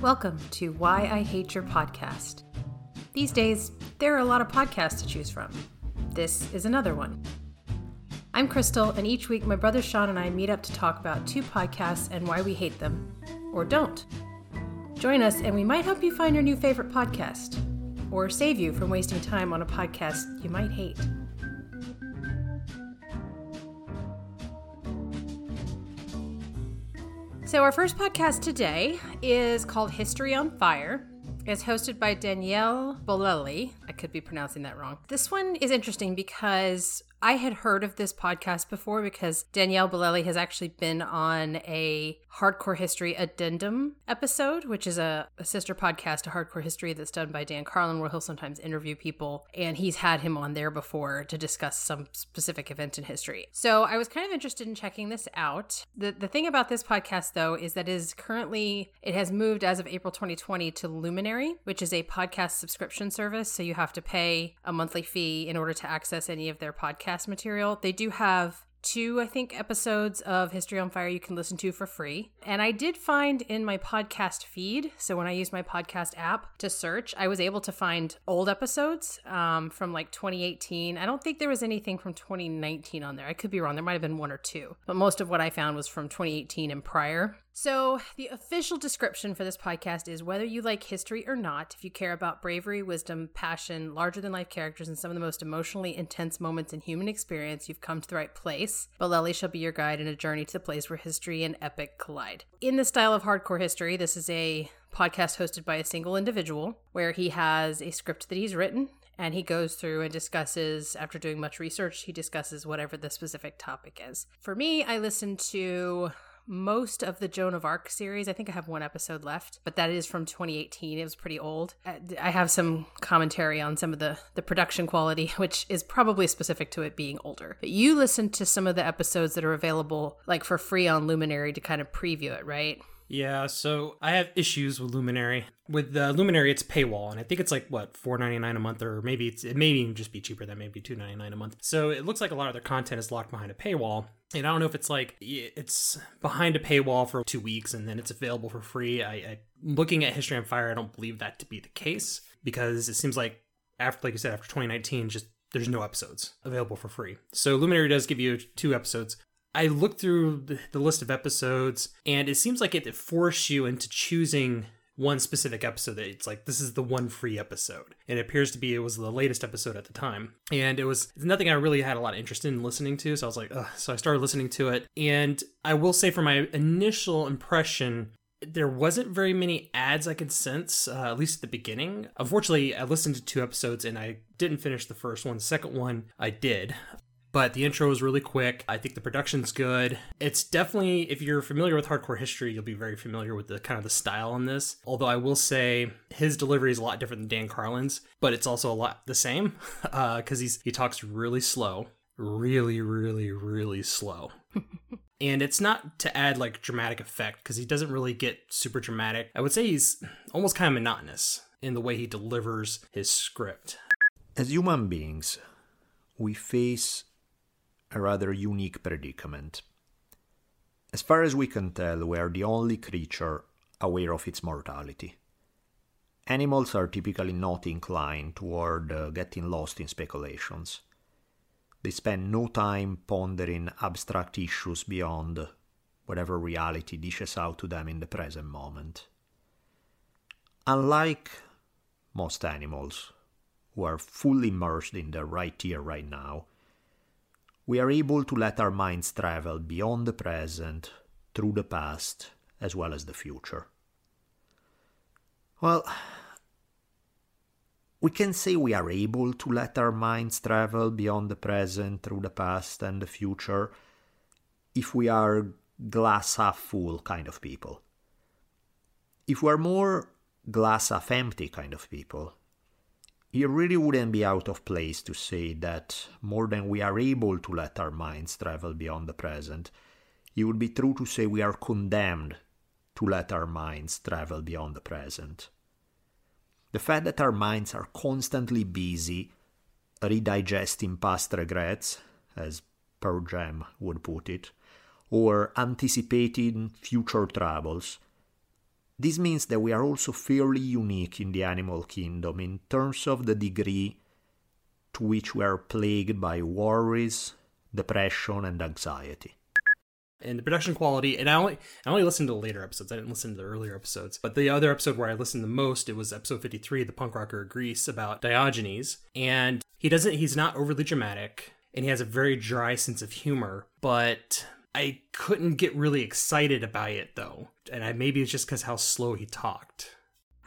Welcome to Why I Hate Your Podcast. These days, there are a lot of podcasts to choose from. This is another one. I'm Crystal, and each week my brother Sean and I meet up to talk about two podcasts and why we hate them, or don't. Join us, and we might help you find your new favorite podcast, or save you from wasting time on a podcast you might hate. So, our first podcast today is called History on Fire. It's hosted by Danielle Bolelli. I could be pronouncing that wrong. This one is interesting because I had heard of this podcast before because Danielle Bolelli has actually been on a Hardcore History Addendum episode, which is a, a, sister podcast to Hardcore History that's done by Dan Carlin, where he'll sometimes interview people. And he's had him on there before to discuss some specific event in history. So I was kind of interested in checking this out. The, the thing about this podcast, though, is that it is currently, it has moved as of April 2020 to Luminary, which is a podcast subscription service. So you have to pay a monthly fee in order to access any of their podcast material. They do have two, I think, episodes of History on Fire you can listen to for free. And I did find in my podcast feed, so when I use my podcast app to search, I was able to find old episodes um, from like 2018. I don't think there was anything from 2019 on there. I could be wrong. There might have been one or two, but most of what I found was from 2018 and prior. So, the official description for this podcast is whether you like history or not, if you care about bravery, wisdom, passion, larger than life characters, and some of the most emotionally intense moments in human experience, you've come to the right place. Bolelli shall be your guide in a journey to the place where history and epic collide. In the style of hardcore history, this is a podcast hosted by a single individual where he has a script that he's written and he goes through and discusses after doing much research he discusses whatever the specific topic is for me i listen to most of the Joan of Arc series. I think I have one episode left, but that is from 2018. It was pretty old. I have some commentary on some of the the production quality, which is probably specific to it being older. But you listened to some of the episodes that are available like for free on Luminary to kind of preview it, right? Yeah, so I have issues with Luminary. With the Luminary, it's paywall, and I think it's like what four ninety nine a month, or maybe it's it may even just be cheaper than maybe two ninety nine a month. So it looks like a lot of their content is locked behind a paywall, and I don't know if it's like it's behind a paywall for two weeks and then it's available for free. I, I looking at History on Fire, I don't believe that to be the case because it seems like after, like you said, after 2019, just there's no episodes available for free. So Luminary does give you two episodes. I looked through the, list of episodes, and it seems like it forced you into choosing one specific episode it's like this is the one free episode and it appears to be it was the latest episode at the time and it was nothing i really had a lot of interest in listening to so i was like Ugh. so i started listening to it and i will say for my initial impression there wasn't very many ads I could sense, uh, at least at the beginning. Unfortunately, I listened to two episodes and I didn't finish the first one. The second one, I did but the intro is really quick. I think the production's good. It's definitely, if you're familiar with hardcore history, you'll be very familiar with the kind of the style on this. Although I will say his delivery is a lot different than Dan Carlin's, but it's also a lot the same because uh, he's he talks really slow, really, really, really slow. and it's not to add like dramatic effect because he doesn't really get super dramatic. I would say he's almost kind of monotonous in the way he delivers his script. As human beings, we face a rather unique predicament. As far as we can tell, we are the only creature aware of its mortality. Animals are typically not inclined toward uh, getting lost in speculations. They spend no time pondering abstract issues beyond whatever reality dishes out to them in the present moment. Unlike most animals, who are fully immersed in their right here, right now, we are able to let our minds travel beyond the present, through the past, as well as the future. Well, we can say we are able to let our minds travel beyond the present, through the past, and the future if we are glass half full kind of people. If we're more glass half empty kind of people, it really wouldn't be out of place to say that more than we are able to let our minds travel beyond the present, it would be true to say we are condemned to let our minds travel beyond the present. The fact that our minds are constantly busy redigesting past regrets, as Pearl Jam would put it, or anticipating future troubles, This means that we are also fairly unique in the animal kingdom in terms of the degree to which we are plagued by worries, depression, and anxiety. And the production quality, and I only I only listened to later episodes. I didn't listen to the earlier episodes. But the other episode where I listened the most, it was episode fifty three, the punk rocker Greece, about Diogenes. And he doesn't he's not overly dramatic, and he has a very dry sense of humor, but I couldn't get really excited about it though. And I maybe it's just because how slow he talked.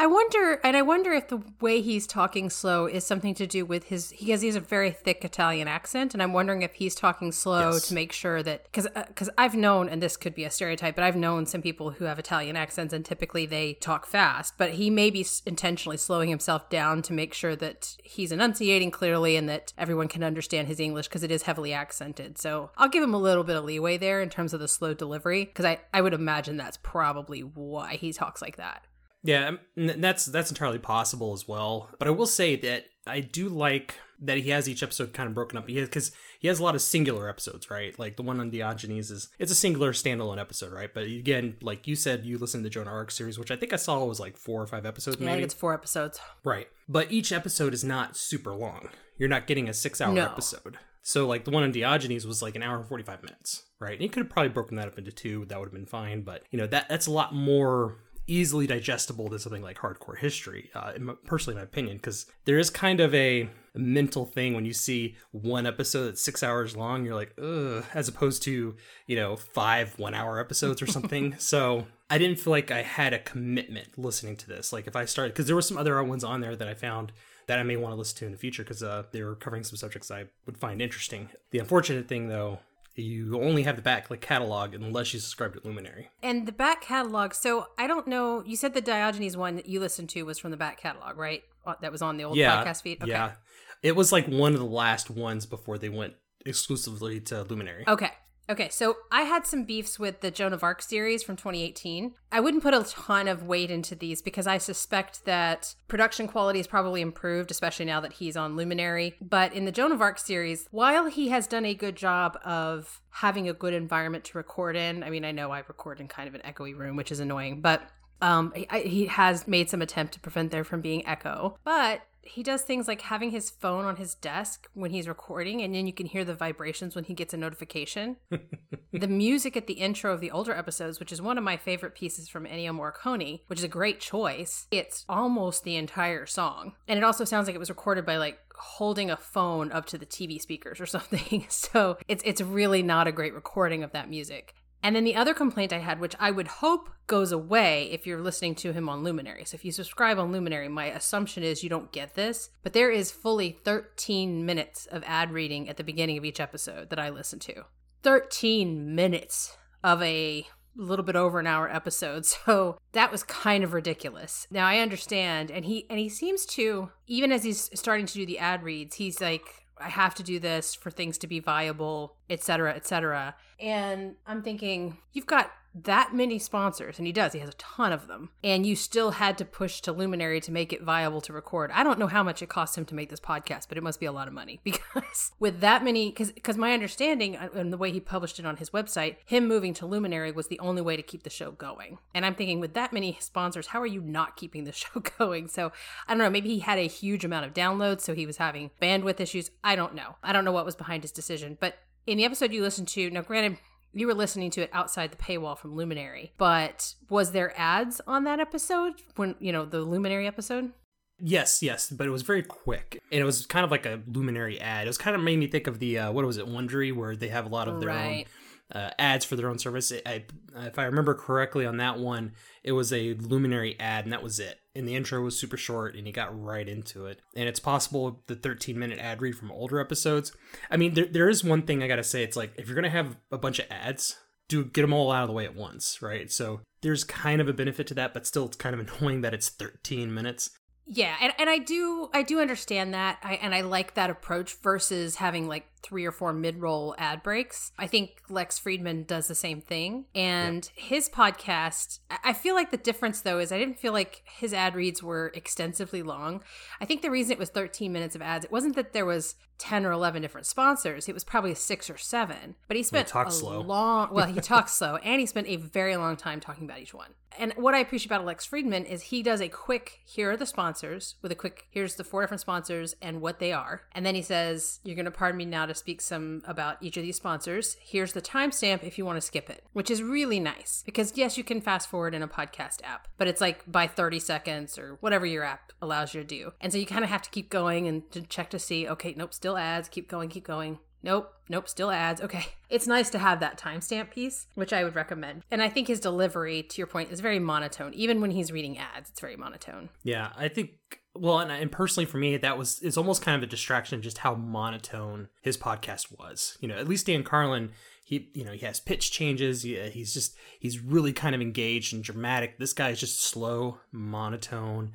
I wonder, and I wonder if the way he's talking slow is something to do with his because he has a very thick Italian accent, and I'm wondering if he's talking slow Yes. to make sure that because because uh, I've known, and this could be a stereotype, but I've known some people who have Italian accents, and typically they talk fast, but he may be intentionally slowing himself down to make sure that he's enunciating clearly and that everyone can understand his English because it is heavily accented. So I'll give him a little bit of leeway there in terms of the slow delivery because I I would imagine that's probably why he talks like that. Yeah, um, that's that's entirely possible as well. But I will say that I do like that he has each episode kind of broken up. Because he has a lot of singular episodes, right? Like the one on Diogenes is it's a singular standalone episode, right? But again, like you said, you listened to the Joan Arc series, which I think I saw was like four or five episodes, Yeah, I think it's four episodes. Right. But each episode is not super long. You're not getting a six hour No. episode. So like the one on Diogenes was like an hour and forty five minutes, right? And you could have probably broken that up into two. That would have been fine. But you know that that's a lot more easily digestible than something like hardcore history, uh, personally, in my opinion, because there is kind of a mental thing when you see one episode that's six hours long. You're like, ugh, as opposed to you know five one hour episodes or something. so I didn't feel like I had a commitment listening to this. Like if I started, because there were some other ones on there that I found that I may want to listen to in the future because uh, they were covering some subjects I would find interesting. The unfortunate thing, though, you only have the back like catalog unless you subscribe to Luminary. And the back catalog. So I don't know. You said the Diogenes one that you listened to was from the back catalog, right? Uh, That was on the old yeah, podcast feed. Okay. yeah. It was like one of the last ones before they went exclusively to Luminary. Okay. Okay. So I had some beefs with the Joan of Arc series from 2018. I wouldn't put a ton of weight into these because I suspect that production quality is probably improved, especially now that he's on Luminary. But in the Joan of Arc series, while he has done a good job of having a good environment to record in, I mean, I know I record in kind of an echoey room, which is annoying, but um, he, he has made some attempt to prevent there from being echo, but he does things like having his phone on his desk when he's recording, and then you can hear the vibrations when he gets a notification. the music at the intro of the older episodes, which is one of my favorite pieces from Ennio Morricone, which is a great choice. It's almost the entire song, and it also sounds like it was recorded by like holding a phone up to the TV speakers or something. So it's it's really not a great recording of that music. And then the other complaint I had, which I would hope goes away if you're listening to him on Luminary. So if you subscribe on Luminary, my assumption is you don't get this, but there is fully 13 minutes of ad reading at the beginning of each episode that I listen to. 13 minutes of a little bit over an hour episode. So that was kind of ridiculous. Now I understand and he and he seems to even as he's starting to do the ad reads, he's like I have to do this for things to be viable, etc., etc. And I'm thinking, you've got that many sponsors, and he does, he has a ton of them, and you still had to push to Luminary to make it viable to record. I don't know how much it cost him to make this podcast, but it must be a lot of money because with that many, because my understanding uh, and the way he published it on his website, him moving to Luminary was the only way to keep the show going. And I'm thinking, with that many sponsors, how are you not keeping the show going? So I don't know, maybe he had a huge amount of downloads, so he was having bandwidth issues. I don't know. I don't know what was behind his decision, but in the episode you listened to, now granted, you were listening to it outside the paywall from Luminary, but was there ads on that episode when, you know, the Luminary episode? Yes, yes, but it was very quick, and it was kind of like a luminary ad. It was kind of made me think of the uh, what was it, Wondery, where they have a lot of their Right. own uh, ads for their own service. It, I, if I remember correctly on that one, it was a luminary ad, and that was it. And the intro was super short, and he got right into it. And it's possible the 13 minute ad read from older episodes. I mean, there, there is one thing I gotta say. It's like if you're gonna have a bunch of ads, do get them all out of the way at once, right? So there's kind of a benefit to that, but still, it's kind of annoying that it's 13 minutes. Yeah, and, and I do I do understand that. I and I like that approach versus having like three or four mid roll ad breaks. I think Lex Fridman does the same thing. And his podcast, I feel like the difference though is I didn't feel like his ad reads were extensively long. I think the reason it was 13 minutes of ads, it wasn't that there was 10 or 11 different sponsors. It was probably six or seven. But he spent talks a slow. long, well, he talks slow and he spent a very long time talking about each one. And what I appreciate about Alex Fridman is he does a quick, here are the sponsors, with a quick, here's the four different sponsors and what they are. And then he says, You're going to pardon me now to speak some about each of these sponsors. Here's the timestamp if you want to skip it, which is really nice because, yes, you can fast forward in a podcast app, but it's like by 30 seconds or whatever your app allows you to do. And so you kind of have to keep going and to check to see, okay, nope, still ads, keep going, keep going. Nope, nope, still ads. Okay. It's nice to have that timestamp piece, which I would recommend. And I think his delivery, to your point, is very monotone. Even when he's reading ads, it's very monotone. Yeah, I think. Well, and, and personally for me, that was it's almost kind of a distraction just how monotone his podcast was. You know, at least Dan Carlin, he you know he has pitch changes. He, he's just he's really kind of engaged and dramatic. This guy is just slow, monotone.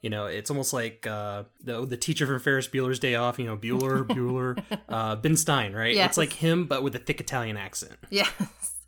You know, it's almost like uh, the the teacher from Ferris Bueller's Day Off. You know, Bueller, Bueller, uh, Ben Stein, right? Yes. It's like him, but with a thick Italian accent. Yes.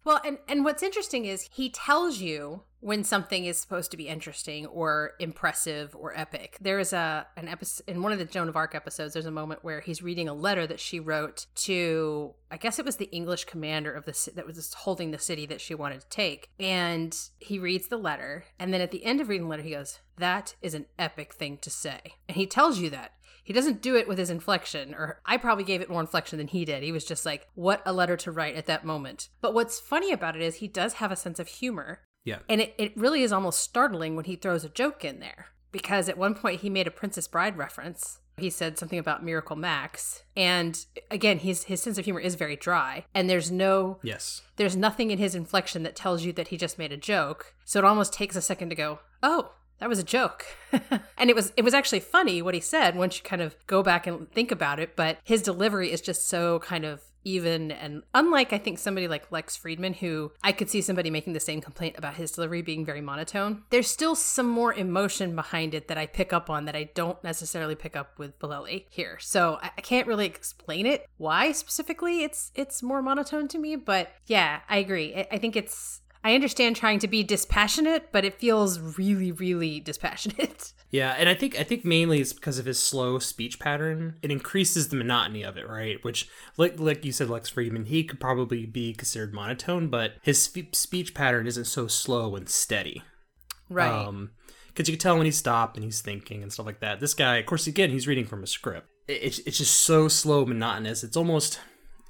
Well, and, and what's interesting is he tells you when something is supposed to be interesting or impressive or epic. There is a an episode in one of the Joan of Arc episodes. There's a moment where he's reading a letter that she wrote to, I guess it was the English commander of the that was holding the city that she wanted to take, and he reads the letter, and then at the end of reading the letter, he goes, "That is an epic thing to say," and he tells you that. He doesn't do it with his inflection, or I probably gave it more inflection than he did. He was just like, what a letter to write at that moment. But what's funny about it is he does have a sense of humor. Yeah. And it, it really is almost startling when he throws a joke in there. Because at one point he made a Princess Bride reference. He said something about Miracle Max. And again, his his sense of humor is very dry. And there's no Yes. there's nothing in his inflection that tells you that he just made a joke. So it almost takes a second to go, oh, that was a joke. and it was it was actually funny what he said once you kind of go back and think about it, but his delivery is just so kind of even and unlike I think somebody like Lex Fridman who I could see somebody making the same complaint about his delivery being very monotone. There's still some more emotion behind it that I pick up on that I don't necessarily pick up with Bolelli here. So I, I can't really explain it why specifically it's it's more monotone to me, but yeah, I agree. I, I think it's I understand trying to be dispassionate, but it feels really, really dispassionate. Yeah, and I think I think mainly it's because of his slow speech pattern. It increases the monotony of it, right? Which, like like you said, Lex Fridman, he could probably be considered monotone, but his spe- speech pattern isn't so slow and steady. right. Um, because you can tell when he's stopped and he's thinking and stuff like that. This guy, of course, again, he's reading from a script. It, it's it's just so slow, monotonous. It's almost,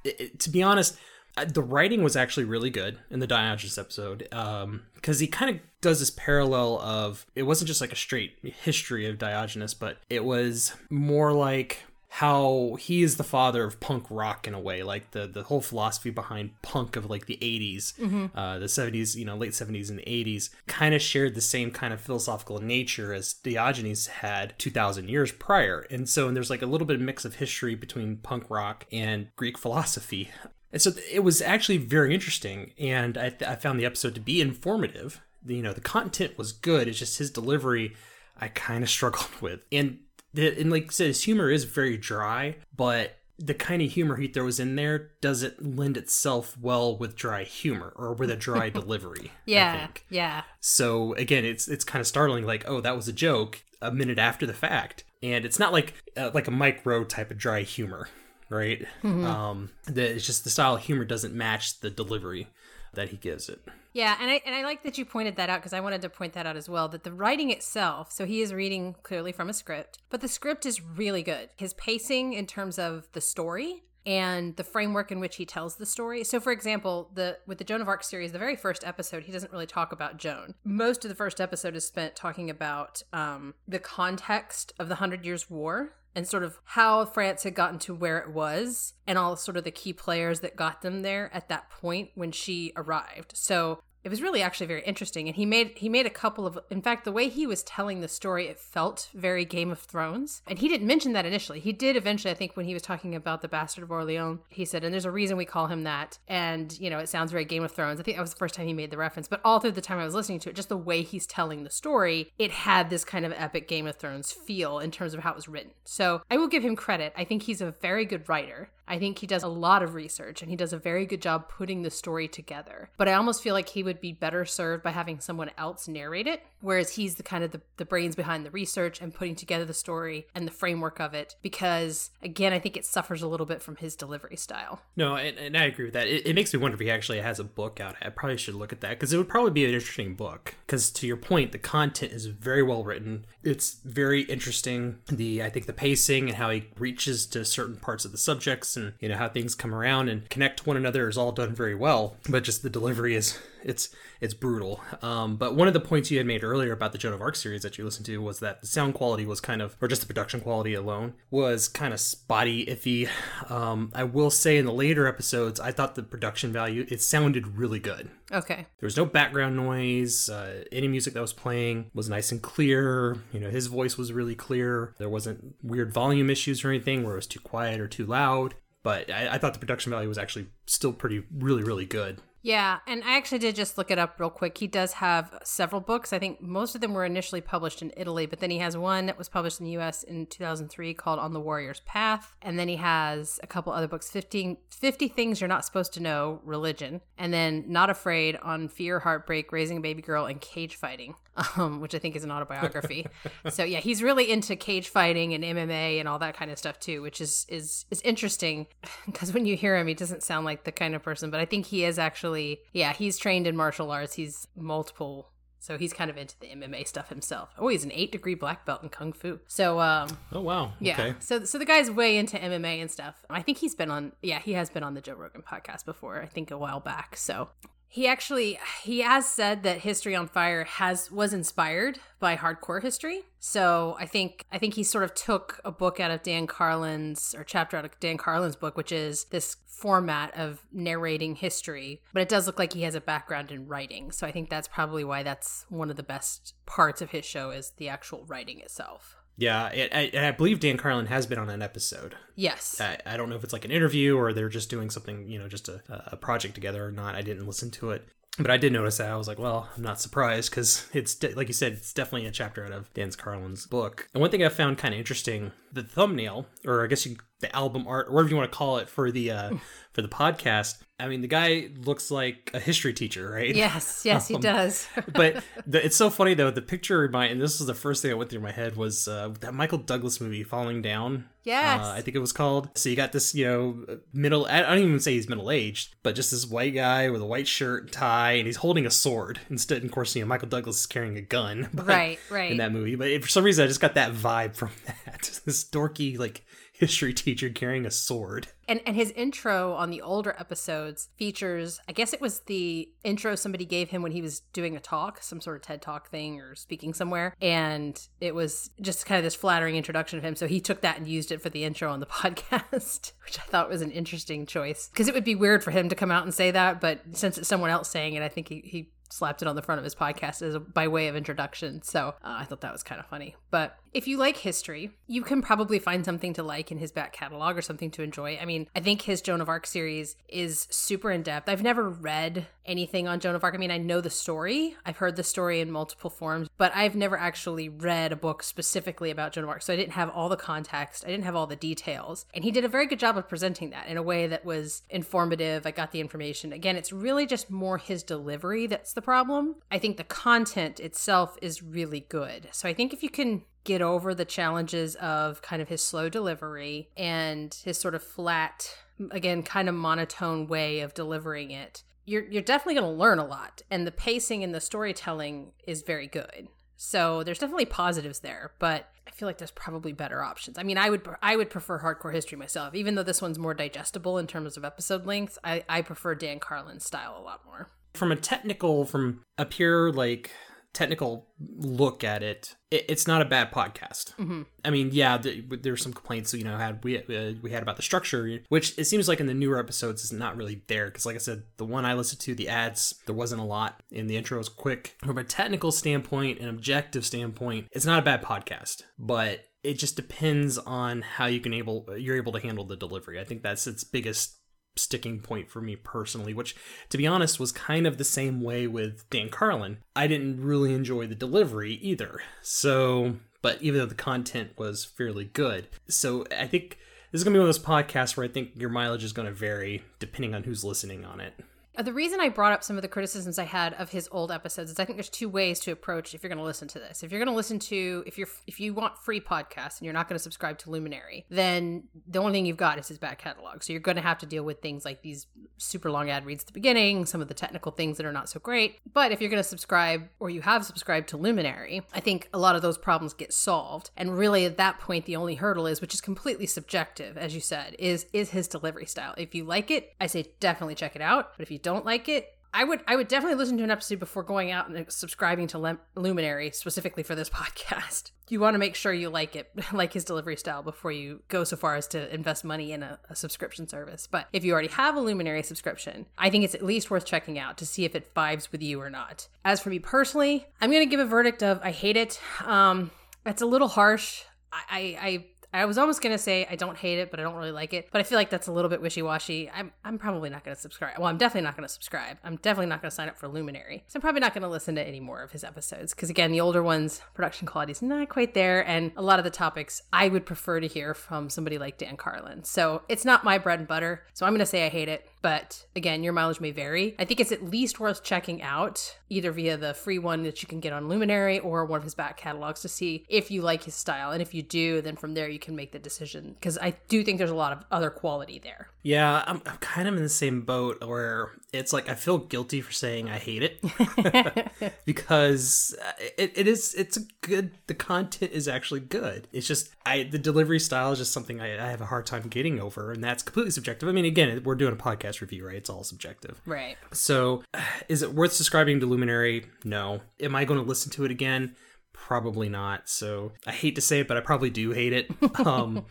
it, it- to be honest, the writing was actually really good in the Diogenes episode. Um, because he kind of does this parallel of it wasn't just like a straight history of Diogenes, but it was more like how he is the father of punk rock in a way like the the whole philosophy behind punk of like the 80s uh, the 70s you know late 70s and 80s kind of shared the same kind of philosophical nature as diogenes had 2000 years prior and so and there's like a little bit of mix of history between punk rock and greek philosophy and so it was actually very interesting and i, I found the episode to be informative you know the content was good it's just his delivery i kind of struggled with and the, and like I said, his humor is very dry, but the kind of humor he throws in there doesn't lend itself well with dry humor or with a dry delivery. I yeah. think. Yeah. So again, it's it's kind of startling. Like, oh, that was a joke a minute after the fact, and it's not like uh, like a Mike Rowe type of dry humor, right? Um, the, it's just the style of humor doesn't match the delivery that he gives it. Yeah, and I and I like that you pointed that out because I wanted to point that out as well. That the writing itself, so he is reading clearly from a script, but the script is really good. His pacing in terms of the story and the framework in which he tells the story. So for example, the with the Joan of Arc series, the very first episode, he doesn't really talk about Joan. Most of the first episode is spent talking about um, the context of the Hundred Years' War and sort of how France had gotten to where it was and all sort of the key players that got them there at that point when she arrived. So it was really actually very interesting and he made he made a couple of in fact the way he was telling the story it felt very game of thrones and he didn't mention that initially. He did eventually i think when he was talking about the bastard of orleans he said and there's a reason we call him that and you know it sounds very game of thrones. I think that was the first time he made the reference but all through the time i was listening to it just the way he's telling the story it had this kind of epic game of thrones feel in terms of how it was written. So i will give him credit. I think he's a very good writer I think he does a lot of research and he does a very good job putting the story together. But I almost feel like he would be better served by having someone else narrate it, whereas he's the kind of the, the brains behind the research and putting together the story and the framework of it. Because again, I think it suffers a little bit from his delivery style. No, and, and I agree with that. It, it makes me wonder if he actually has a book out. I probably should look at that because it would probably be an interesting book. Because to your point, the content is very well written. It's very interesting. The I think the pacing and how he reaches to certain parts of the subjects and you know how things come around and connect to one another is all done very well. But just the delivery is it's it's brutal. Um, but one of the points you had made earlier about the Joan of Arc series that you listened to was that the sound quality was kind of, or just the production quality alone, was kind of spotty, iffy. Um, I will say in the later episodes, I thought the production value it sounded really good. Okay. There was no background noise. Uh, any music that was playing was nice and clear. You know, his voice was really clear. There wasn't weird volume issues or anything where it was too quiet or too loud. But I, I thought the production value was actually still pretty, really, really good. Yeah, and I actually did just look it up real quick. He does have several books. I think most of them were initially published in Italy, but then he has one that was published in the US in 2003 called On the Warrior's Path. And then he has a couple other books 15, 50 Things You're Not Supposed to Know, Religion. And then Not Afraid on Fear, Heartbreak, Raising a Baby Girl, and Cage Fighting, um, which I think is an autobiography. so yeah, he's really into cage fighting and MMA and all that kind of stuff too, which is, is, is interesting because when you hear him, he doesn't sound like the kind of person, but I think he is actually yeah, he's trained in martial arts. He's multiple so he's kind of into the MMA stuff himself. Oh, he's an eight degree black belt in kung fu. So um Oh wow. Yeah. Okay. So so the guy's way into MMA and stuff. I think he's been on yeah, he has been on the Joe Rogan podcast before, I think a while back. So he actually he has said that History on Fire has was inspired by hardcore history. So I think I think he sort of took a book out of Dan Carlin's or chapter out of Dan Carlin's book, which is this format of narrating history. But it does look like he has a background in writing. So I think that's probably why that's one of the best parts of his show is the actual writing itself. Yeah, it, I, I believe Dan Carlin has been on an episode. Yes. I, I don't know if it's like an interview or they're just doing something, you know, just a, a project together or not. I didn't listen to it. But I did notice that. I was like, well, I'm not surprised because it's, de- like you said, it's definitely a chapter out of Dan Carlin's book. And one thing I found kind of interesting the thumbnail, or I guess you, the album art, or whatever you want to call it for the uh, for the podcast. I mean, the guy looks like a history teacher, right? Yes, yes, he Um, does. but the, it's so funny though. The picture remind, and this was the first thing that went through my head was uh, that Michael Douglas movie, Falling Down. Yes. uh, I think it was called. So you got this, you know, middle. I don't even say he's middle aged, but just this white guy with a white shirt and tie, and he's holding a sword. Instead, of course, you know, Michael Douglas is carrying a gun. but- Right, right. In that movie, but for some reason, I just got that vibe from that. this dorky like history teacher carrying a sword. And and his intro on the older episodes features I guess it was the intro somebody gave him when he was doing a talk, some sort of TED talk thing or speaking somewhere. And it was just kind of this flattering introduction of him. So he took that and used it for the intro on the podcast, which I thought was an interesting choice. Because it would be weird for him to come out and say that, but since it's someone else saying it, I think he, he slapped it on the front of his podcast as a, by way of introduction. So uh, I thought that was kind of funny. But if you like history, you can probably find something to like in his back catalog or something to enjoy. I mean, I think his Joan of Arc series is super in depth. I've never read anything on Joan of Arc. I mean, I know the story, I've heard the story in multiple forms, but I've never actually read a book specifically about Joan of Arc. So I didn't have all the context, I didn't have all the details. And he did a very good job of presenting that in a way that was informative. I got the information. Again, it's really just more his delivery that's the problem. I think the content itself is really good. So I think if you can get over the challenges of kind of his slow delivery and his sort of flat again kind of monotone way of delivering it you're you're definitely going to learn a lot and the pacing and the storytelling is very good. So there's definitely positives there but i feel like there's probably better options. I mean i would i would prefer hardcore history myself. Even though this one's more digestible in terms of episode length. i i prefer dan carlin's style a lot more. From a technical, from a pure like technical look at it, it it's not a bad podcast. Mhm. I mean, yeah, th- there's some complaints you know had we uh, we had about the structure, which it seems like in the newer episodes is not really there because, like I said, the one I listened to, the ads, there wasn't a lot, and the intro was quick. From a technical standpoint, an objective standpoint, it's not a bad podcast, but it just depends on how you can able you're able to handle the delivery. I think that's its biggest sticking point for me personally, which to be honest was kind of the same way with Dan Carlin. I didn't really enjoy the delivery either. So, but even though the content was fairly good. So, I think this is gonna be one of those podcasts where I think your mileage is gonna vary depending on who's listening on it. Uh, The reason I brought up some of the criticisms I had of his old episodes is I think there's two ways to approach if you're going to listen to this. If you're going to listen to if you're if you want free podcasts and you're not going to subscribe to Luminary, then the only thing you've got is his back catalog. So you're going to have to deal with things like these super long ad reads at the beginning, some of the technical things that are not so great. But if you're going to subscribe or you have subscribed to Luminary, I think a lot of those problems get solved. And really at that point the only hurdle is which is completely subjective as you said, is is his delivery style. If you like it, I say definitely check it out. But if you don't like it, I would I would definitely listen to an episode before going out and subscribing to Luminary specifically for this podcast. You want to make sure you like it, like his delivery style, before you go so far as to invest money in a, a subscription service. But if you already have a Luminary subscription, I think it's at least worth checking out to see if it vibes with you or not. As for me personally, I'm going to give a verdict of I hate it. Um, it's a little harsh. I, I, I I was almost gonna say I don't hate it, but I don't really like it. But I feel like that's a little bit wishy washy. I'm I'm probably not gonna subscribe. Well, I'm definitely not gonna subscribe. I'm definitely not gonna sign up for Luminary. So I'm probably not gonna listen to any more of his episodes because again, the older ones, production quality is not quite there, and a lot of the topics I would prefer to hear from somebody like Dan Carlin. So it's not my bread and butter. So I'm gonna say I hate it. But again, your mileage may vary. I think it's at least worth checking out either via the free one that you can get on Luminary or one of his back catalogs to see if you like his style. And if you do, then from there you can make the decision because I do think there's a lot of other quality there. Yeah, I'm, I'm kind of in the same boat where it's like I feel guilty for saying I hate it because uh, it, it is it's a good the content is actually good. It's just I the delivery style is just something I, I have a hard time getting over, and that's completely subjective. I mean, again, we're doing a podcast review, right? It's all subjective. Right. So, is it worth subscribing to Luminary? No. Am I going to listen to it again? Probably not. So, I hate to say it, but I probably do hate it. Um,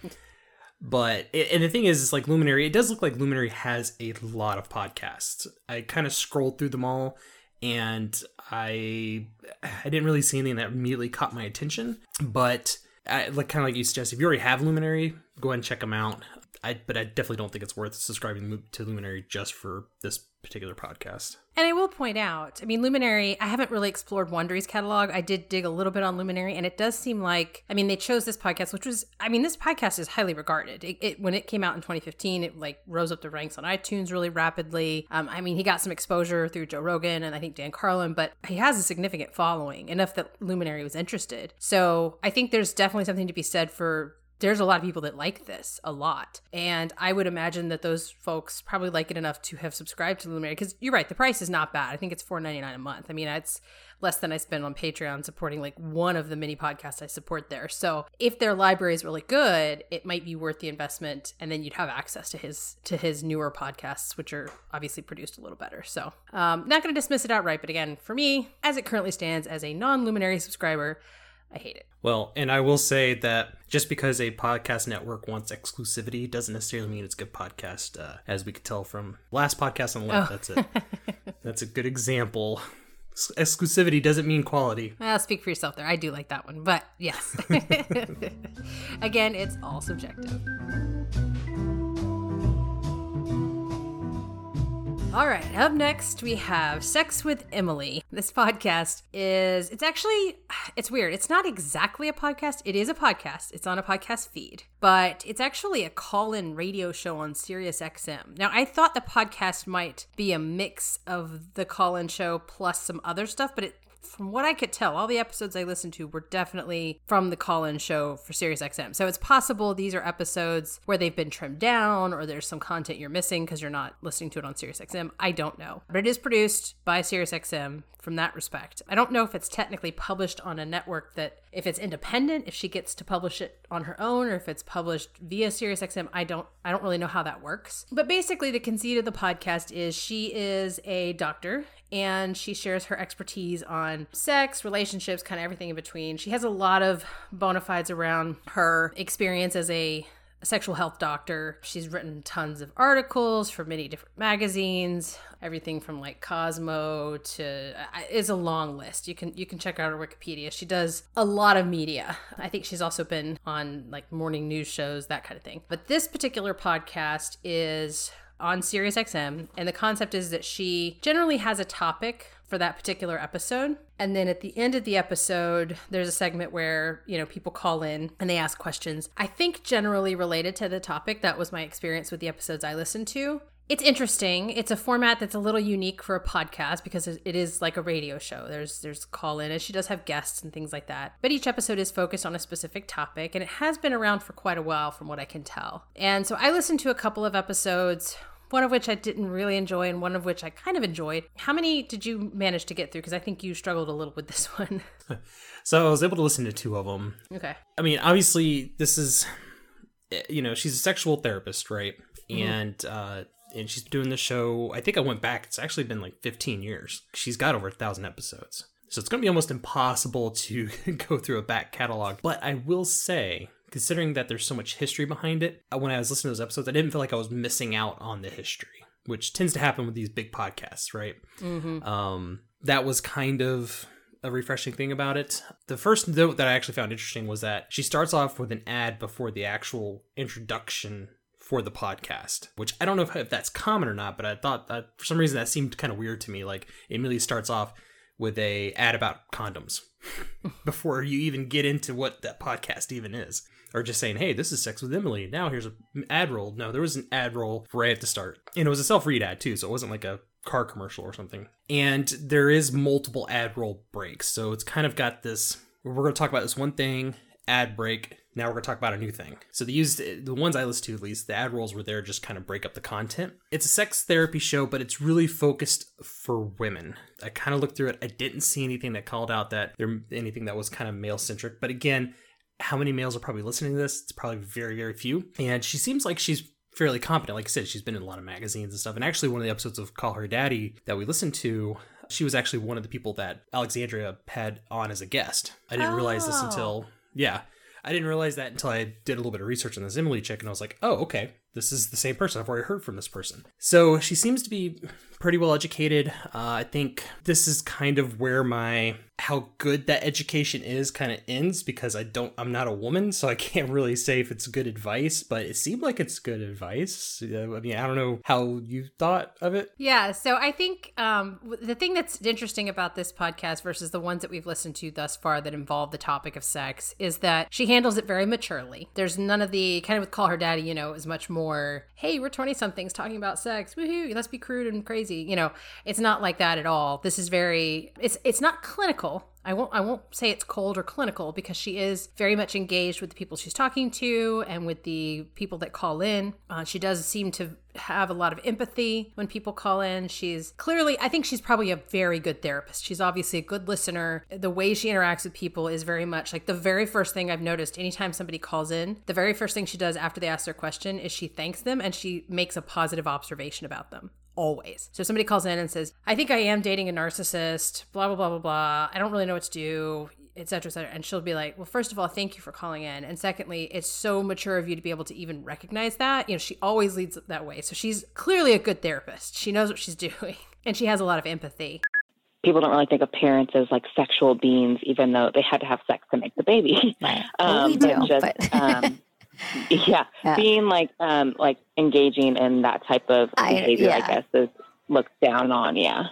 but and the thing is, it's like Luminary. It does look like Luminary has a lot of podcasts. I kind of scrolled through them all, and I I didn't really see anything that immediately caught my attention. But I, like kind of like you suggest, if you already have Luminary, go ahead and check them out. I but I definitely don't think it's worth subscribing to Luminary just for this particular podcast. And I will point out, I mean, Luminary, I haven't really explored Wondery's catalog. I did dig a little bit on Luminary, and it does seem like, I mean, they chose this podcast, which was, I mean, this podcast is highly regarded. It, it when it came out in 2015, it like rose up the ranks on iTunes really rapidly. Um, I mean, he got some exposure through Joe Rogan and I think Dan Carlin, but he has a significant following, enough that Luminary was interested. So I think there's definitely something to be said for there's a lot of people that like this a lot. And I would imagine that those folks probably like it enough to have subscribed to Luminary because you're right, the price is not bad. I think it's $4.99 a month. I mean, it's less than I spend on Patreon supporting like one of the mini podcasts I support there. So if their library is really good, it might be worth the investment and then you'd have access to his to his newer podcasts, which are obviously produced a little better. So um not gonna dismiss it outright, but again, for me, as it currently stands as a non-luminary subscriber, I hate it. Well, and I will say that just because a podcast network wants exclusivity doesn't necessarily mean it's a good podcast. Uh, as we could tell from last podcast on the left, that's it. that's a good example. Exclusivity doesn't mean quality. Well, speak for yourself there. I do like that one, but yes. Again, it's all subjective. All right, up next we have Sex with Emily. This podcast is it's actually it's weird. It's not exactly a podcast. It is a podcast. It's on a podcast feed, but it's actually a call-in radio show on Sirius XM. Now, I thought the podcast might be a mix of the call-in show plus some other stuff, but it from what I could tell, all the episodes I listened to were definitely from the call in show for SiriusXM. So it's possible these are episodes where they've been trimmed down or there's some content you're missing because you're not listening to it on SiriusXM. I don't know. But it is produced by SiriusXM from that respect. I don't know if it's technically published on a network that, if it's independent, if she gets to publish it on her own, or if it's published via SiriusXM. I don't, I don't really know how that works. But basically, the conceit of the podcast is she is a doctor and she shares her expertise on sex, relationships, kind of everything in between. She has a lot of bona fides around her experience as a sexual health doctor. She's written tons of articles for many different magazines, everything from like Cosmo to it's a long list. You can you can check out her Wikipedia. She does a lot of media. I think she's also been on like morning news shows, that kind of thing. But this particular podcast is on SiriusXM, and the concept is that she generally has a topic for that particular episode. And then at the end of the episode, there's a segment where, you know, people call in and they ask questions. I think generally related to the topic. That was my experience with the episodes I listened to. It's interesting. It's a format that's a little unique for a podcast because it is like a radio show. There's there's call in and she does have guests and things like that. But each episode is focused on a specific topic and it has been around for quite a while from what I can tell. And so I listened to a couple of episodes one of which I didn't really enjoy and one of which I kind of enjoyed. How many did you manage to get through? Because I think you struggled a little with this one. so I was able to listen to two of them. Okay. I mean, obviously, this is, you know, she's a sexual therapist, right? Mm-hmm. And, uh, and she's doing the show. I think I went back. It's actually been like 15 years. She's got over a thousand episodes. So it's going to be almost impossible to go through a back catalog. But I will say considering that there's so much history behind it, uh, when I was listening to those episodes, I didn't feel like I was missing out on the history, which tends to happen with these big podcasts, right? Mm-hmm. Um, that was kind of a refreshing thing about it. The first note that I actually found interesting was that she starts off with an ad before the actual introduction for the podcast, which I don't know if, if that's common or not, but I thought that for some reason that seemed kind of weird to me. Like it immediately starts off with a ad about condoms before you even get into what that podcast even is or just saying, "Hey, this is Sex with Emily." Now here's an ad roll. No, there was an ad roll right at the start, and it was a self-read ad too, so it wasn't like a car commercial or something. And there is multiple ad roll breaks, so it's kind of got this. We're going to talk about this one thing, ad break. Now we're going to talk about a new thing. So they used the ones I listened to at least. The ad rolls were there just kind of break up the content. It's a sex therapy show, but it's really focused for women. I kind of looked through it. I didn't see anything that called out that there anything that was kind of male centric. But again, how many males are probably listening to this? It's probably very, very few. And she seems like she's fairly competent. Like I said, she's been in a lot of magazines and stuff. And actually, one of the episodes of Call Her Daddy that we listened to, she was actually one of the people that Alexandria had on as a guest. I didn't oh. realize this oh. until, yeah. I didn't realize that until I did a little bit of research on this Emily chick, and I was like, oh, okay, this is the same person. I've already heard from this person. So she seems to be pretty well educated. Uh, I think this is kind of where my how good that education is kind of ends because I don't I'm not a woman so I can't really say if it's good advice but it seemed like it's good advice I mean I don't know how you thought of it yeah so I think um, the thing that's interesting about this podcast versus the ones that we've listened to thus far that involve the topic of sex is that she handles it very maturely there's none of the kind of call her daddy you know was much more hey we're 20 somethings talking about sex. Woohoo let's be crude and crazy. You know it's not like that at all. This is very it's it's not clinical I won't I won't say it's cold or clinical because she is very much engaged with the people she's talking to and with the people that call in. Uh, she does seem to have a lot of empathy when people call in. She's clearly I think she's probably a very good therapist. She's obviously a good listener. The way she interacts with people is very much like the very first thing I've noticed anytime somebody calls in, the very first thing she does after they ask their question is she thanks them and she makes a positive observation about them always. So if somebody calls in and says, I think I am dating a narcissist, blah, blah, blah, blah, blah. I don't really know what to do, etc., etc. And she'll be like, well, first of all, thank you for calling in. And secondly, it's so mature of you to be able to even recognize that. You know, she always leads that way. So she's clearly a good therapist. She knows what she's doing and she has a lot of empathy. People don't really think of parents as like sexual beings, even though they had to have sex to make the baby. Right. um, well, we do, just, but... um, yeah, yeah, being like um like engaging in that type of behavior, I, yeah. I guess, is looked down on. Yeah.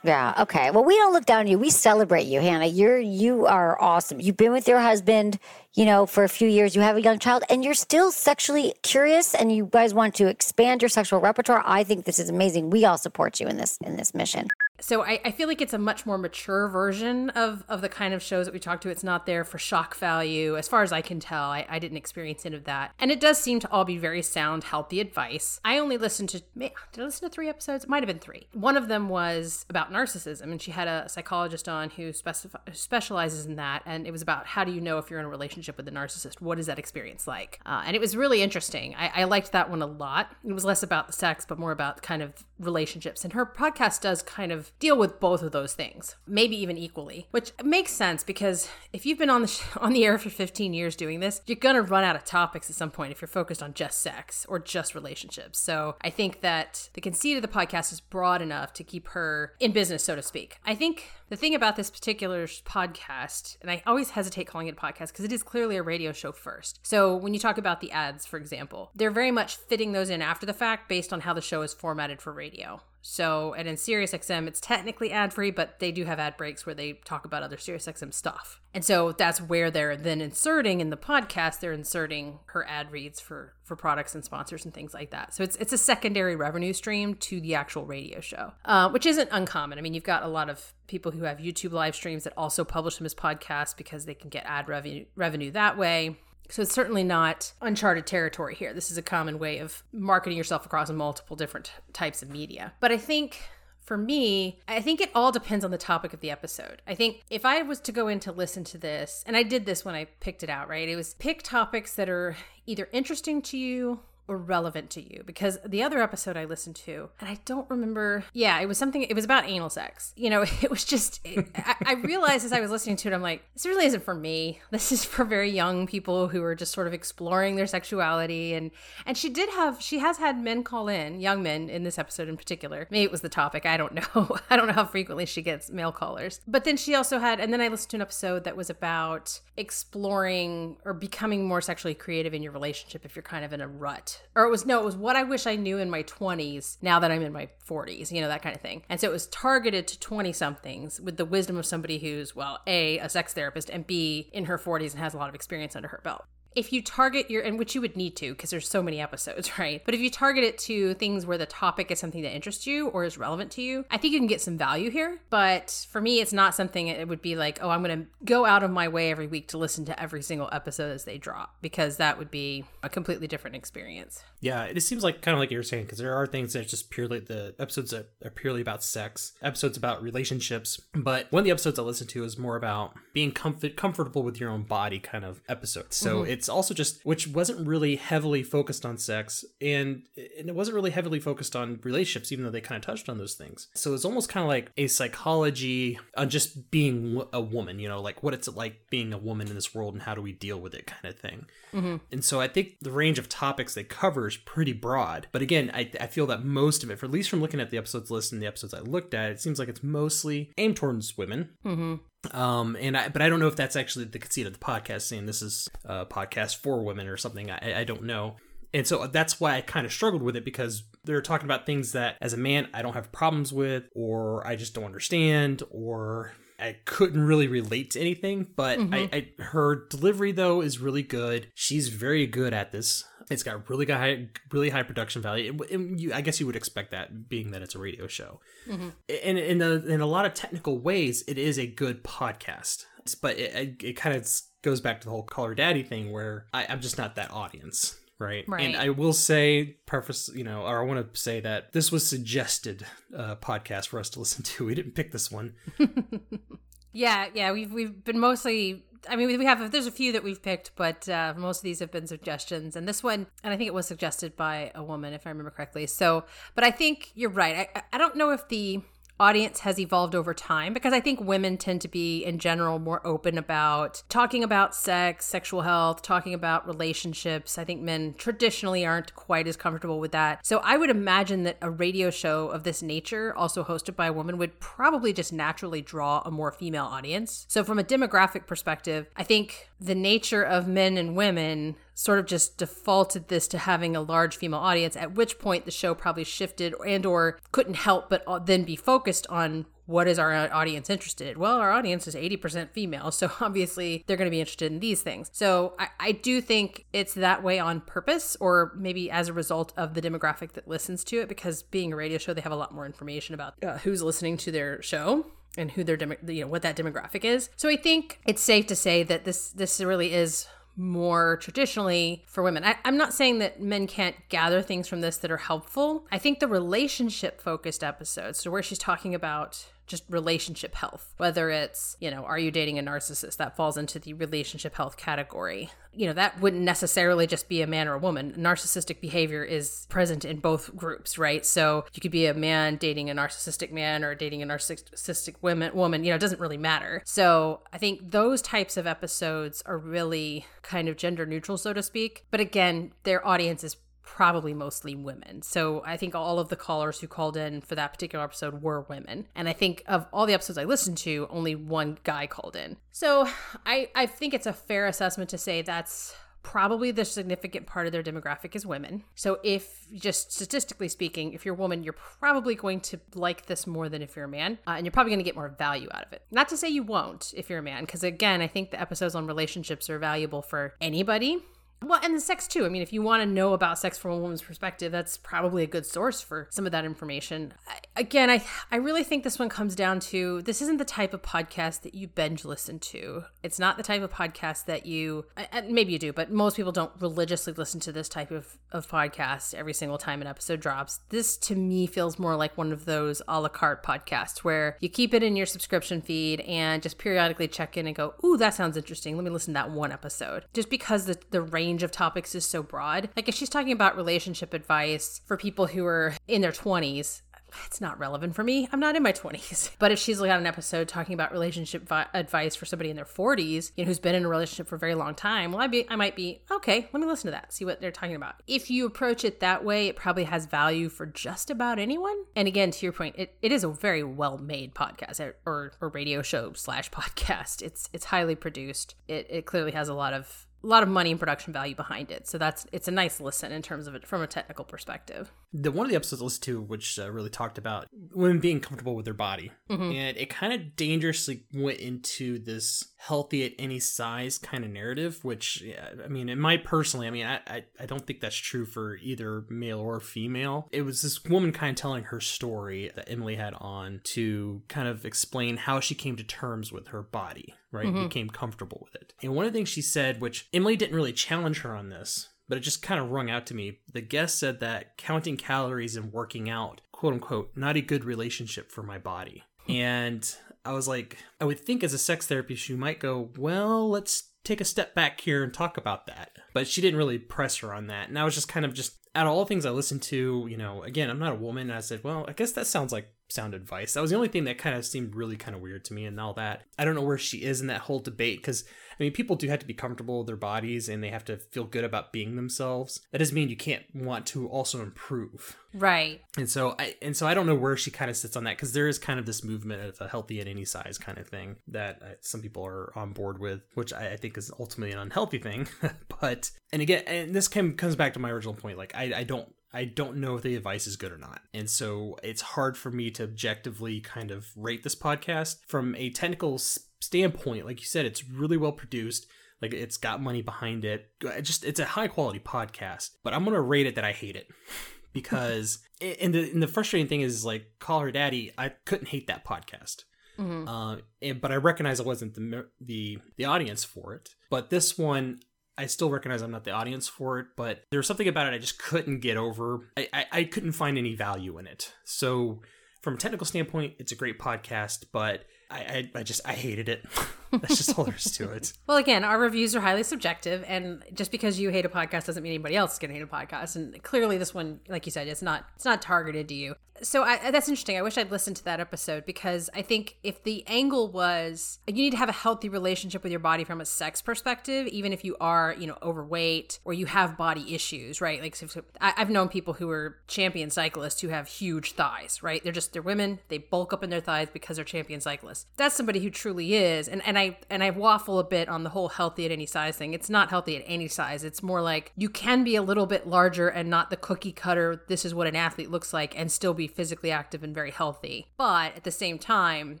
Yeah. Okay. Well, we don't look down on you. We celebrate you, Hannah. You're you are awesome. You've been with your husband, you know, for a few years. You have a young child, and you're still sexually curious, and you guys want to expand your sexual repertoire. I think this is amazing. We all support you in this in this mission. So I, I feel like it's a much more mature version of, of the kind of shows that we talked to. It's not there for shock value. As far as I can tell, I, I didn't experience any of that. And it does seem to all be very sound, healthy advice. I only listened to, did I listen to three episodes? It might have been three. One of them was about narcissism, and she had a psychologist on who specif- specializes in that. And it was about how do you know if you're in a relationship with a narcissist? What is that experience like? Uh, and it was really interesting. I, I liked that one a lot. It was less about the sex, but more about kind of relationships. And her podcast does kind of deal with both of those things, maybe even equally, which makes sense because if you've been on the sh- on the air for 15 years doing this, you're going to run out of topics at some point if you're focused on just sex or just relationships. So, I think that the conceit of the podcast is broad enough to keep her in business, so to speak. I think the thing about this particular podcast, and I always hesitate calling it a podcast because it is clearly a radio show first. So when you talk about the ads, for example, they're very much fitting those in after the fact based on how the show is formatted for radio. So, and in SiriusXM, it's technically ad free, but they do have ad breaks where they talk about other SiriusXM stuff. And so that's where they're then inserting in the podcast, they're inserting her ad reads for for products and sponsors and things like that. So it's it's a secondary revenue stream to the actual radio show, uh, which isn't uncommon. I mean, you've got a lot of people who have YouTube live streams that also publish them as podcasts because they can get ad revenue revenue that way. So it's certainly not uncharted territory here. This is a common way of marketing yourself across multiple different types of media. But I think for me, I think it all depends on the topic of the episode. I think if I was to go in to listen to this, and I did this when I picked it out, right? It was pick topics that are either interesting to you relevant to you because the other episode I listened to, and I don't remember, yeah, it was something, it was about anal sex. You know, it was just, it, I, I, realized as I was listening to it, I'm like, this really isn't for me. This is for very young people who are just sort of exploring their sexuality. And, and she did have, she has had men call in, young men in this episode in particular. Maybe it was the topic. I don't know. I don't know how frequently she gets male callers. But then she also had, and then I listened to an episode that was about exploring or becoming more sexually creative in your relationship if you're kind of in a rut or it was no, it was what I wish I knew in my 20s now that I'm in my 40s, you know, that kind of thing. And so it was targeted to 20 somethings with the wisdom of somebody who's, well, A, a sex therapist, and B, in her 40s and has a lot of experience under her belt if you target your and which you would need to because there's so many episodes right? But if you target it to things where the topic is something that interests you or is relevant to you i think you can get some value here. But for me it's not something it would be like oh i'm going to go out of my way every week to listen to every single episode as they drop because that would be a completely different experience. Yeah it seems like kind of like you're saying because there are things that are just purely the episodes that are purely about sex episodes about relationships but one of the episodes i listened to is more about being comfort comfortable with your own body kind of episode. So mm-hmm. it's it's also just which wasn't really heavily focused on sex and, and it wasn't really heavily focused on relationships even though they kind of touched on those things so it's almost kind of like a psychology on just being a woman you know like what it's like being a woman in this world and how do we deal with it kind of thing mm-hmm. and so i think the range of topics they cover is pretty broad but again I, I feel that most of it for at least from looking at the episodes list and the episodes i looked at it seems like it's mostly aimed towards women mm-hmm. Um, and I, but I don't know if that's actually the conceit of the podcast, saying this is a podcast for women or something. I, I don't know. And so that's why I kind of struggled with it because they're talking about things that as a man I don't have problems with, or I just don't understand, or I couldn't really relate to anything. But mm-hmm. I, I, her delivery though is really good. She's very good at this. It's got really high, really high production value. you, I guess you would expect that, being that it's a radio show. Mm-hmm. And in a, in a lot of technical ways, it is a good podcast. But it, it, it kind of goes back to the whole Call Her Daddy thing, where I, I'm just not that audience. Right. right. And I will say, preface, you know, or I want to say that this was suggested uh, podcast for us to listen to. We didn't pick this one. yeah, yeah, we've we've been mostly I mean, we have there's a few that we've picked, but uh, most of these have been suggestions, and this one, and I think it was suggested by a woman, if I remember correctly. So, but I think you're right. I I don't know if the audience has evolved over time because I think women tend to be, in general, more open about talking about sex, sexual health, talking about relationships. I think men traditionally aren't quite as comfortable with that. So I would imagine that a radio show of this nature, also hosted by a woman, would probably just naturally draw a more female audience. So, from a demographic perspective, I think the nature of men and women sort of just defaulted this to having a large female audience at which point the show probably shifted and or couldn't help but uh, then be focused on what is our audience interested in? Well, our audience is 80% female, so obviously they're going to be interested in these things. So I, I, do think it's that way on purpose, or maybe as a result of the demographic that listens to it, because being a radio show, they have a lot more information about uh, who's listening to their show and who their demo- you know what that demographic is. So I think it's safe to say that this this really is more traditionally for women. I, am not saying that men can't gather things from this that are helpful. I think the relationship focused episodes, so where she's talking about just relationship health, whether it's, you know, are you dating a narcissist? That falls into the relationship health category. You know, that wouldn't necessarily just be a man or a woman. Narcissistic behavior is present in both groups, right? So you could be a man dating a narcissistic man or dating a narcissistic woman, woman, you know, it doesn't really matter. So I think those types of episodes are really kind of gender neutral, so to speak. But again, their audience is probably mostly women. So I think all of the callers who called in for that particular episode were women. And I think of all the episodes I listened to, only one guy called in. So I, I think it's a fair assessment to say that's probably the significant part of their demographic is women. So, if just statistically speaking, if you're a woman, you're probably going to like this more than if you're a man, uh, and you're probably going to get more value out of it. Not to say you won't if you're a man, because again, I think the episodes on relationships are valuable for anybody. Well, and the sex too. I mean, if you want to know about sex from a woman's perspective, that's probably a good source for some of that information. I, again, I I really think this one comes down to this isn't the type of podcast that you binge listen to. It's not the type of podcast that you maybe you do, but most people don't religiously listen to this type of of podcast every single time an episode drops. This to me feels more like one of those a la carte podcasts where you keep it in your subscription feed and just periodically check in and go, "Ooh, that sounds interesting. Let me listen to that one episode." Just because the the range range of topics is so broad. Like if she's talking about relationship advice for people who are in their 20s, it's not relevant for me. I'm not in my 20s. But if she's got an episode talking about relationship vi- advice for somebody in their 40s, you know, who's been in a relationship for a very long time, well, I be I might be okay. Let me listen to that. See what they're talking about. If you approach it that way, it probably has value for just about anyone. And again, to your point, it, it is a very well made podcast or, or radio show slash podcast. It's it's highly produced. It it clearly has a lot of a lot of money and production value behind it. So that's it's a nice listen in terms of it from a technical perspective. The one of the episodes I listened to, which uh, really talked about women being comfortable with their body, mm-hmm. and it kind of dangerously went into this healthy at any size kind of narrative. Which yeah, I mean, in my personally, I mean, I, I I don't think that's true for either male or female. It was this woman kind of telling her story that Emily had on to kind of explain how she came to terms with her body right? Mm-hmm. Became comfortable with it. And one of the things she said, which Emily didn't really challenge her on this, but it just kind of rung out to me. The guest said that counting calories and working out, quote unquote, not a good relationship for my body. and I was like, I would think as a sex therapist, you might go, well, let's take a step back here and talk about that. But she didn't really press her on that. And I was just kind of just, out of all the things I listened to, you know, again, I'm not a woman. I said, well, I guess that sounds like sound advice. That was the only thing that kind of seemed really kind of weird to me and all that. I don't know where she is in that whole debate because I mean people do have to be comfortable with their bodies and they have to feel good about being themselves. That doesn't mean you can't want to also improve. Right. And so I and so I don't know where she kind of sits on that because there is kind of this movement of a healthy at any size kind of thing that uh, some people are on board with, which I, I think is ultimately an unhealthy thing. but and again, and this came, comes back to my original point. Like I, I don't I don't know if the advice is good or not. And so it's hard for me to objectively kind of rate this podcast from a technical standpoint. Like you said, it's really well produced. Like it's got money behind it. just it's a high quality podcast. But I'm gonna rate it that I hate it because and the and the frustrating thing is like call her daddy. I couldn't hate that podcast. Mm-hmm. Uh, and, but I recognize I wasn't the the the audience for it. But this one, I still recognize I'm not the audience for it, but there was something about it I just couldn't get over. I, I, I couldn't find any value in it. So, from a technical standpoint, it's a great podcast, but I, I, I just I hated it. That's just all there is to it. well, again, our reviews are highly subjective, and just because you hate a podcast doesn't mean anybody else is going to hate a podcast. And clearly, this one, like you said, it's not it's not targeted to you. So I, that's interesting. I wish I'd listened to that episode because I think if the angle was you need to have a healthy relationship with your body from a sex perspective, even if you are you know overweight or you have body issues, right? Like so, so I, I've known people who are champion cyclists who have huge thighs, right? They're just they're women. They bulk up in their thighs because they're champion cyclists. That's somebody who truly is, and and I and I waffle a bit on the whole healthy at any size thing. It's not healthy at any size. It's more like you can be a little bit larger and not the cookie cutter. This is what an athlete looks like, and still be physically active and very healthy. But at the same time,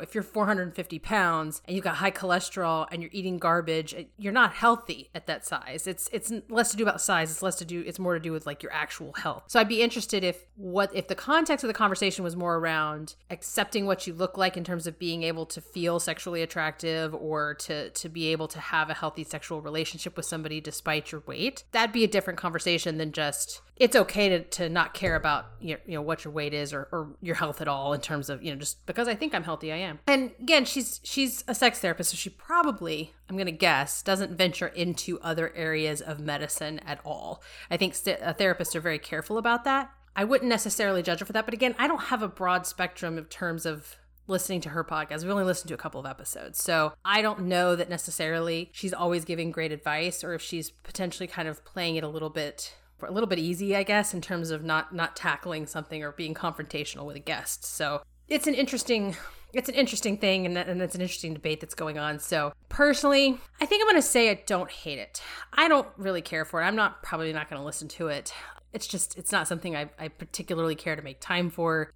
if you're 450 pounds and you've got high cholesterol and you're eating garbage, eh, you're not healthy at that size. It's it's less to do about size. It's less to do. It's more to do with like your actual health. So I'd be interested if what if the context of the conversation was more around accepting what you look like in terms of being able to feel sexually attractive or to to be able to have a healthy sexual relationship with somebody despite your weight that'd be a different conversation than just it's okay to, to not care about your, you know what your weight is or, or your health at all in terms of you know just because i think i'm healthy i am. And again she's she's a sex therapist so she probably i'm going to guess doesn't venture into other areas of medicine at all. I think st- uh, therapists are very careful about that. I wouldn't necessarily judge her for that but again i don't have a broad spectrum of terms of listening to her podcast. We only listened to a couple of episodes. So I don't know that necessarily she's always giving great advice or if she's potentially kind of playing it a little bit a little bit easy, I guess, in terms of not not tackling something or being confrontational with a guest. So it's an interesting it's an interesting thing and, and it's an interesting debate that's going on. So, personally, I think I'm to say I don't hate it. I don't really care for it. I'm not probably not to listen to it. It's just, it's not something I, I particularly care to make time for.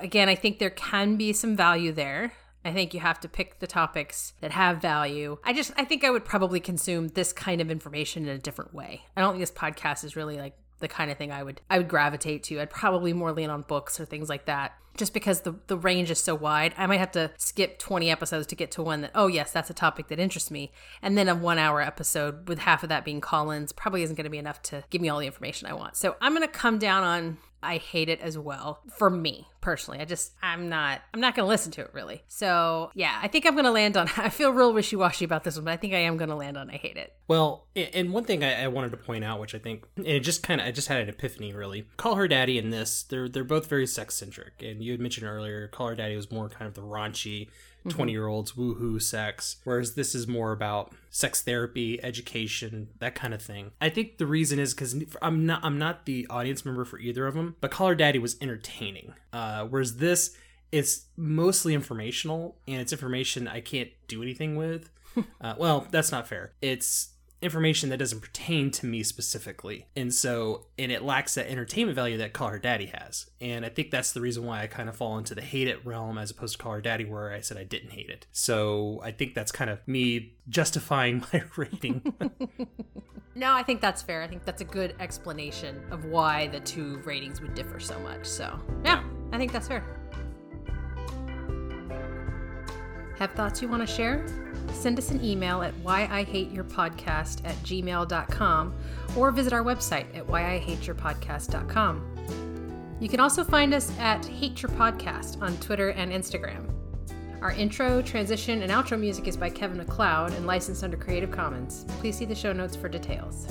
Again, I think there can be some value there. I think you have to pick the topics that have value. I just, I think I would probably consume this kind of information in a different way. I don't think this podcast is really like the kind of thing I would I would gravitate to. I'd probably more lean on books or things like that. Just because the, the range is so wide, I might have to skip 20 episodes to get to one that, oh, yes, that's a topic that interests me. And then a one hour episode with half of that being Collins probably isn't going to be enough to give me all the information I want. So I'm going to come down on I hate it as well for me personally. I just I'm not I'm not going to listen to it really. So, yeah, I think I'm going to land on I feel real wishy-washy about this one, but I think I am going to land on I hate it. Well, and one thing I, wanted to point out which I think and it just kind of I just had an epiphany really. Call her daddy and this, they're they're both very sex centric. And you had mentioned earlier Call her daddy was more kind of the raunchy 20 year olds woohoo sex whereas this is more about sex therapy education that kind of thing. I think the reason is because i'm not i'm not the audience member for either of them but call her daddy was entertaining uh, whereas this it's mostly informational and it's information i can't do anything with. Uh, well that's not fair. It's information that doesn't pertain to me specifically. And so, and it lacks that entertainment value that Call Her Daddy has. And I think that's the reason why I kind of fall into the hate it realm as opposed to Call Her Daddy, where I said I didn't hate it. So I think that's kind of me justifying my rating. no, I think that's fair. I think that's a good explanation of why the two ratings would differ so much. So, yeah, I think that's fair. Have thoughts you want to share? Send us an email at whyihateyourpodcast at gmail.com or visit our website at whyihateyourpodcast.com. You can also find us at Hate Your Podcast on Twitter and Instagram. Our intro, transition, and outro music is by Kevin MacLeod and licensed under Creative Commons. Please see the show notes for details.